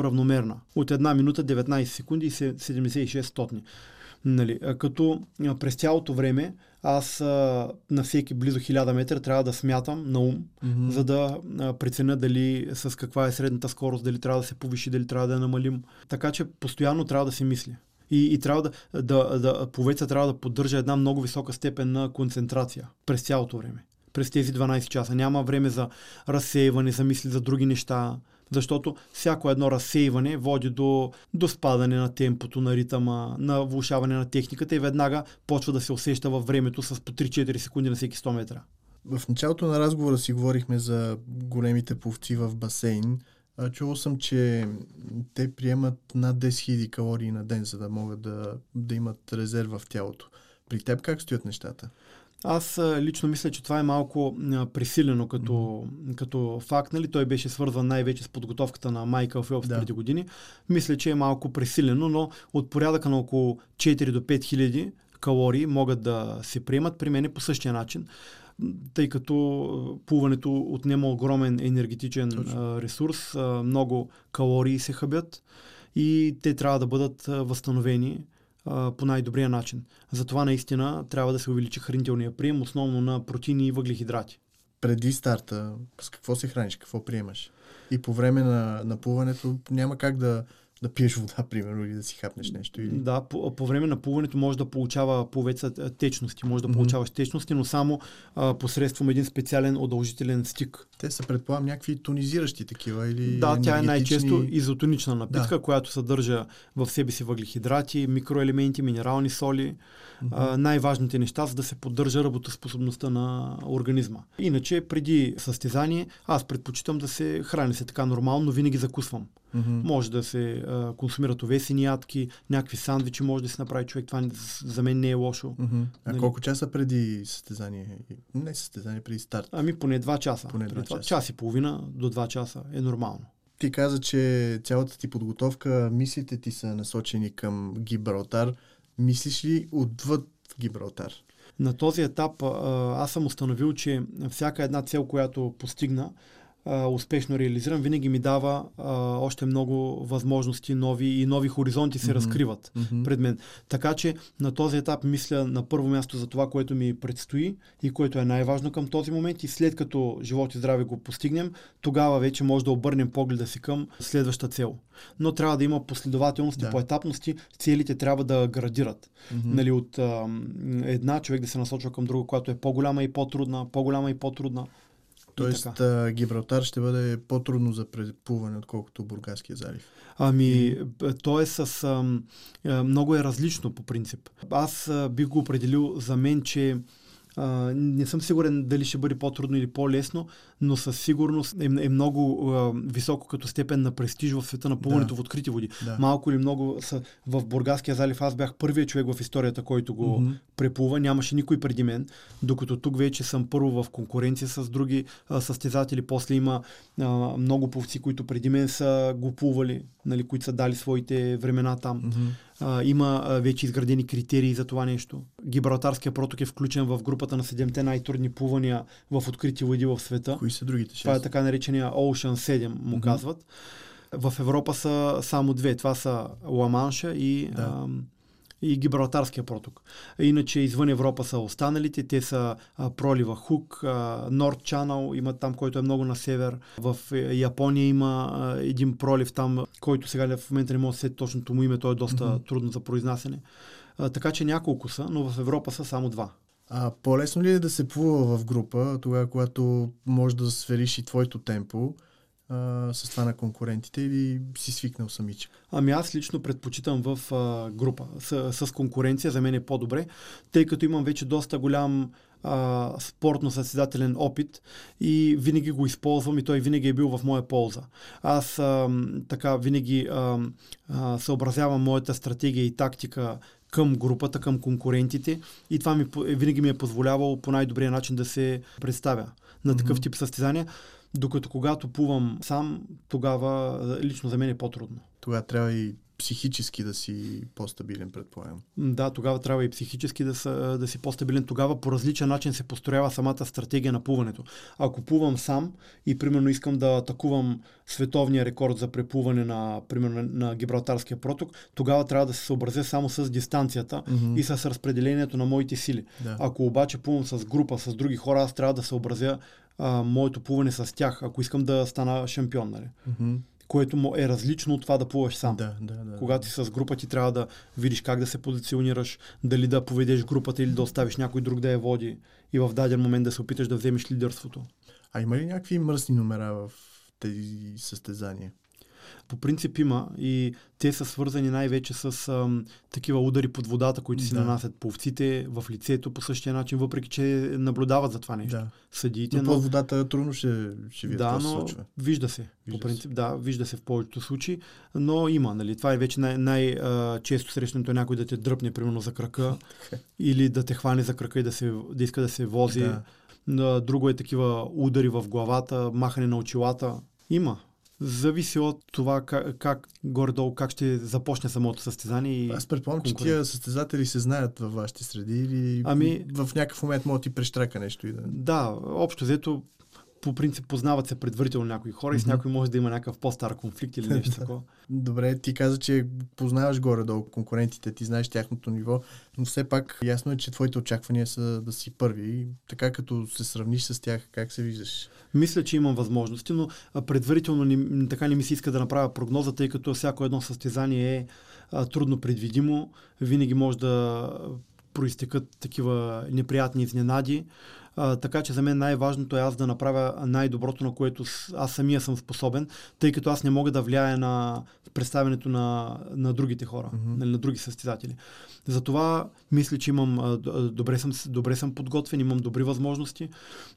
равномерна. От една минута 19 секунди и се- 76 стотни. Нали, като през цялото време аз а, на всеки близо 1000 метра трябва да смятам на ум, Мгм. за да а, преценя дали с каква е средната скорост, дали трябва да се повиши, дали трябва да я намалим. Така че постоянно трябва да се мисли. И, и трябва да, да, да, пловеца трябва да поддържа една много висока степен на концентрация през цялото време. През тези 12 часа. Няма време за разсейване, за мисли за други неща. Защото всяко едно разсейване води до, до спадане на темпото, на ритъма, на влушаване на техниката и веднага почва да се усеща във времето с по 3-4 секунди на всеки 100 метра. В началото на разговора си говорихме за големите пловци в басейн. Чувал съм, че те приемат над 10 000 калории на ден, за да могат да, да имат резерва в тялото. При теб как стоят нещата? Аз лично мисля, че това е малко пресилено като, като факт. Нали? Той беше свързван най-вече с подготовката на Майкъл Фелпс Да. преди години. Мисля, че е малко пресилено, но от порядъка на около 4 до 5 хиляди калории могат да се приемат при мен по същия начин, тъй като плуването отнема огромен енергетичен Точно. ресурс, много калории се хъбят и те трябва да бъдат възстановени по най-добрия начин. Затова наистина трябва да се увеличи хранителния прием, основно на протеини и въглехидрати. Преди старта, с какво се храниш, какво приемаш? И по време на, на плуването няма как да, да пиеш вода, примерно, или да си хапнеш нещо. Или... Да, по, по време на плуването може да получава пловеца а, течности, може да Мгм. получаваш течности, но само а, посредством един специален удължителен стик. Те са, предполагам, някакви тонизиращи такива или Да, тя е най-често изотонична напитка, Да. която съдържа в себе си въглехидрати, микроелементи, минерални соли, а, най-важните неща, за да се поддържа работоспособността на организма. Иначе, преди състезание, аз предпочитам да се храня се така нормално, но винаги закусвам. Мгм. Може да се а, консумират овесени ядки, някакви сандвичи може да се направи човек. Това за мен не е лошо. Мгм. А Нали? колко часа преди състезание? Не състезание, преди старт. Ами поне 2 часа. Поне Преди два това часа. Час и половина до 2 часа е нормално. Ти каза, че цялата ти подготовка, мислите ти са насочени към Гибралтар. Мислиш ли отвъд Гибралтар? На този етап аз съм установил, че всяка една цел, която постигна, а, успешно реализирам, винаги ми дава а, още много възможности нови и нови хоризонти се mm-hmm. разкриват mm-hmm. пред мен. Така че на този етап мисля на първо място за това, което ми предстои и което е най-важно към този момент и след като живот и здраве го постигнем, тогава вече може да обърнем погледа си към следваща цел. Но трябва да има последователност и да. поетапности, целите трябва да градират. Mm-hmm. Нали, от а, една човек да се насочва към друга, която е по-голяма и по-трудна, по-голяма и по-трудна. Тоест а, Гибралтар ще бъде по-трудно за преплуване, отколкото Бургаския залив. Ами, то е с... А, много е различно по принцип. Аз а, бих го определил за мен, че а, не съм сигурен дали ще бъде по-трудно или по-лесно, но със сигурност е, е много а, високо като степен на престиж в света на плуването да. в открити води. Да. Малко или много са, в Бургаския залив аз бях първият човек в историята, който го mm-hmm. преплува. Нямаше никой преди мен, докато тук вече съм първо в конкуренция с други а, състезатели. После има а, много пловци, които преди мен са го плували, нали, които са дали своите времена там. Mm-hmm. А, има а, вече изградени критерии за това нещо. Гибралтарския проток е включен в групата на седемте най-трудни плувания в открити води в света. Кои са другите? Това е така наречения Ocean 7, му mm-hmm. казват. В Европа са само две. Това са Ламанша и, да. И Гибралтарския проток. Иначе извън Европа са останалите. Те са а, пролива Хук, Норд Чанал, има там, който е много на север. В е, Япония има а, един пролив там, който сега в момента не мога да се точното му име, то е доста mm-hmm. трудно за произнасяне. А, така че няколко са, но в Европа са само два. А по-лесно ли е да се плува в група, тогава, когато можеш да свериш и твоето темпо а, с това на конкурентите или си свикнал самичък? Ами аз лично предпочитам в а, група. С, с конкуренция за мен е по-добре, тъй като имам вече доста голям а, спортно-състезателен опит и винаги го използвам и той винаги е бил в моя полза. Аз а, така винаги а, а, съобразявам моята стратегия и тактика към групата, към конкурентите и това ми, винаги ми е позволявало по най-добрия начин да се представя на такъв тип състезания. Докато когато плувам сам, тогава лично за мен е по-трудно. Тогава трябва и психически да си по-стабилен, предполагам. Да, тогава трябва и психически да, са, да си по-стабилен. Тогава по различен начин се построява самата стратегия на плуването. Ако плувам сам и примерно искам да атакувам световния рекорд за преплуване на, примерно, на Гибралтарския проток, тогава трябва да се съобразя само с дистанцията mm-hmm. и с разпределението на моите сили. Да. Ако обаче плувам с група, с други хора, аз трябва да съобразя а, моето плуване с тях, ако искам да стана шампион. Нали? Mm-hmm което е различно от това да плуваш сам. Да, да, да. Когато си с група, ти трябва да видиш как да се позиционираш, дали да поведеш групата или да оставиш някой друг да я води и в даден момент да се опиташ да вземеш лидерството. А има ли някакви мръсни номера в тези състезания? По принцип има и те са свързани най-вече с ам, такива удари под водата, които да. си нанасят повците в лицето по същия начин, въпреки че наблюдават за това нещо. Да. Съдиите. Но, но под водата трудно ще, ще видят да, но се вижда се. Вижда по принцип, се. да, вижда се в повечето случаи, но има. Нали, това е вече най- най-често срещането е някой да те дръпне, примерно, за крака или да те хване за крака и да, се, да иска да се вози. Да. Друго е такива удари в главата, махане на очилата. Има зависи от това как, как горе-долу как ще започне самото състезание. И Аз предполагам, че тия състезатели се знаят във вашите среди или ами, в някакъв момент могат ти прещрака нещо. И да... да, общо взето по принцип познават се предварително някои хора mm-hmm. и с някой може да има някакъв по-стар конфликт или нещо такова. Добре, ти каза, че познаваш горе-долу конкурентите, ти знаеш тяхното ниво, но все пак ясно е, че твоите очаквания са да си първи. И така като се сравниш с тях, как се виждаш? Мисля, че имам възможности, но предварително не, така не ми се иска да направя прогноза, тъй като всяко едно състезание е а, трудно предвидимо. Винаги може да проистекат такива неприятни изненади. А, така че за мен най-важното е аз да направя най-доброто, на което аз самия съм способен, тъй като аз не мога да влияя на представянето на, на другите хора, mm-hmm. на други състезатели. Затова мисля, че имам, добре съм, добре съм подготвен, имам добри възможности,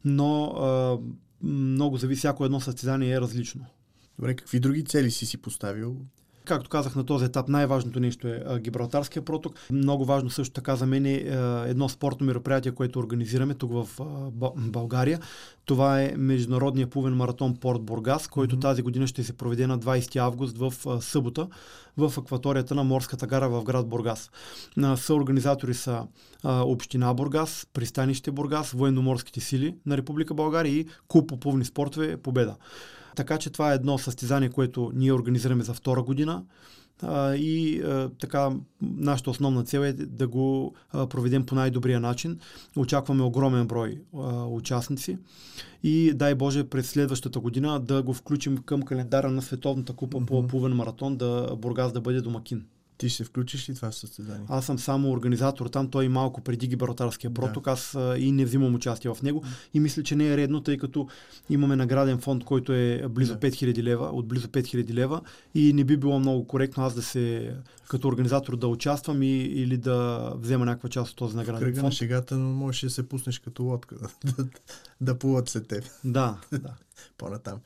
но а, много зависи, всяко едно състезание е различно. Добре, какви други цели си си поставил? Както казах на този етап, най-важното нещо е Гибралтарския проток. Много важно също така за мен е едно спортно мероприятие, което организираме тук в България. Това е Международния плувен маратон Порт Бургас, който mm-hmm. тази година ще се проведе на 20 август в събота в акваторията на Морската гара в град Бургас. Съорганизатори са Община Бургас, Пристанище Бургас, Военноморските сили на Република България и Куп по плувни спортове Победа. Така че това е едно състезание, което ние организираме за втора година. А, и а, така, нашата основна цел е да го а, проведем по най-добрия начин. Очакваме огромен брой а, участници и дай Боже през следващата година да го включим към календара на Световната купа mm-hmm. по плувен маратон, да Бургас да бъде домакин. Ти ще включиш ли това състезание? Аз съм само организатор там, той малко преди Гибралтарския проток, да. аз а, и не взимам участие в него. И мисля, че не е редно, тъй като имаме награден фонд, който е близо да. 5000 лева, от близо 5000 лева и не би било много коректно аз да се, като организатор да участвам и, или да взема някаква част от този награден Кръга фонд. на шегата, но можеш да се пуснеш като лодка, да, да плуват след теб. Да, да. По-натам.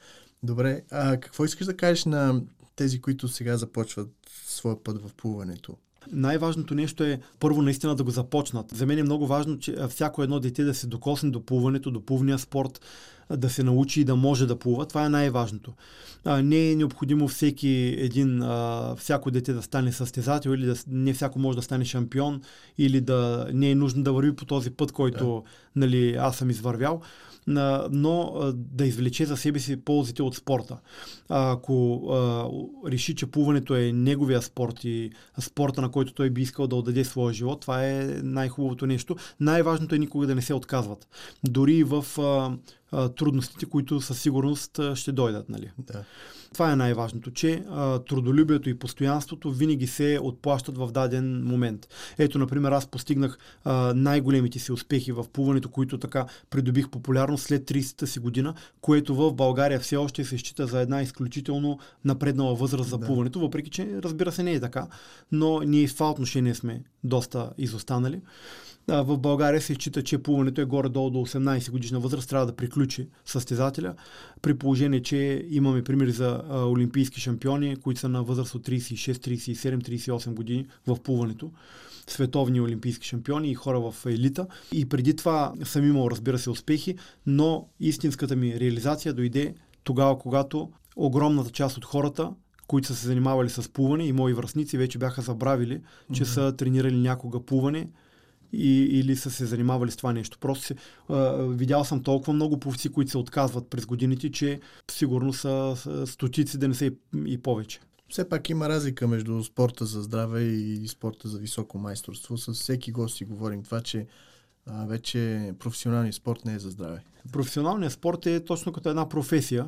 Добре, а какво искаш да кажеш на тези, които сега започват своя път в плуването? Най-важното нещо е първо наистина да го започнат. За мен е много важно, че всяко едно дете да се докосне до плуването, до плувния спорт, да се научи и да може да плува. Това е най-важното. Не е необходимо всеки един, всяко дете да стане състезател или да, не всяко може да стане шампион или да не е нужно да върви по този път, който да. нали, аз съм извървял но да извлече за себе си ползите от спорта. Ако реши, че плуването е неговия спорт и спорта, на който той би искал да отдаде своя живот, това е най-хубавото нещо. Най-важното е никога да не се отказват. Дори в трудностите, които със сигурност ще дойдат. Нали? Да. Това е най-важното, че а, трудолюбието и постоянството винаги се отплащат в даден момент. Ето, например, аз постигнах а, най-големите си успехи в плуването, които така придобих популярност след 30-та си година, което в България все още се счита за една изключително напреднала възраст за да. плуването, въпреки че, разбира се, не е така, но ние в това отношение сме доста изостанали в България се счита, че плуването е горе-долу до 18 годишна възраст, трябва да приключи състезателя, при положение, че имаме примери за а, олимпийски шампиони, които са на възраст от 36, 37, 38 години в плуването световни олимпийски шампиони и хора в елита. И преди това съм имал, разбира се, успехи, но истинската ми реализация дойде тогава, когато огромната част от хората които са се занимавали с плуване и мои връзници вече бяха забравили, че mm-hmm. са тренирали някога плуване и, или са се занимавали с това нещо. Просто се, а, видял съм толкова много повци, които се отказват през годините, че сигурно са, са стотици, да не са и, и повече. Все пак има разлика между спорта за здраве и спорта за високо майсторство. С всеки гост си говорим това, че а, вече професионалният спорт не е за здраве. Професионалният спорт е точно като една професия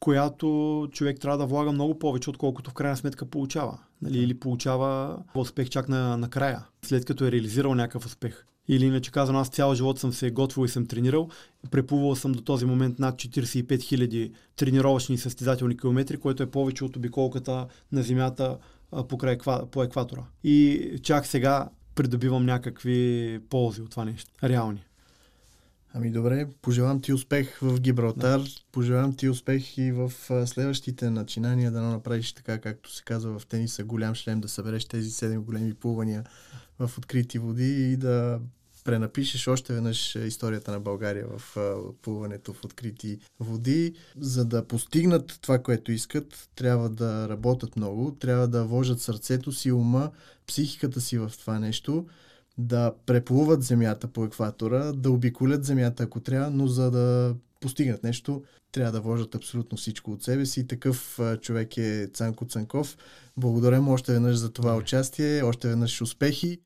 която човек трябва да влага много повече, отколкото в крайна сметка получава. Нали? Или получава успех чак на, на края, след като е реализирал някакъв успех. Или иначе казвам, аз цял живот съм се готвил и съм тренирал. Преплувал съм до този момент над 45 000 тренировъчни и състезателни километри, което е повече от обиколката на Земята по, край, по екватора. И чак сега придобивам някакви ползи от това нещо. Реални. Ами добре, пожелавам ти успех в Гибралтар, да. пожелавам ти успех и в следващите начинания да направиш така, както се казва в тениса, голям шлем, да събереш тези седем големи плувания в открити води и да пренапишеш още веднъж историята на България в плуването в открити води. За да постигнат това, което искат, трябва да работят много, трябва да вложат сърцето си, ума, психиката си в това нещо да преплуват земята по екватора, да обиколят земята, ако трябва, но за да постигнат нещо, трябва да вложат абсолютно всичко от себе си. Такъв човек е Цанко Цанков. Благодаря му още веднъж за това участие, още веднъж успехи.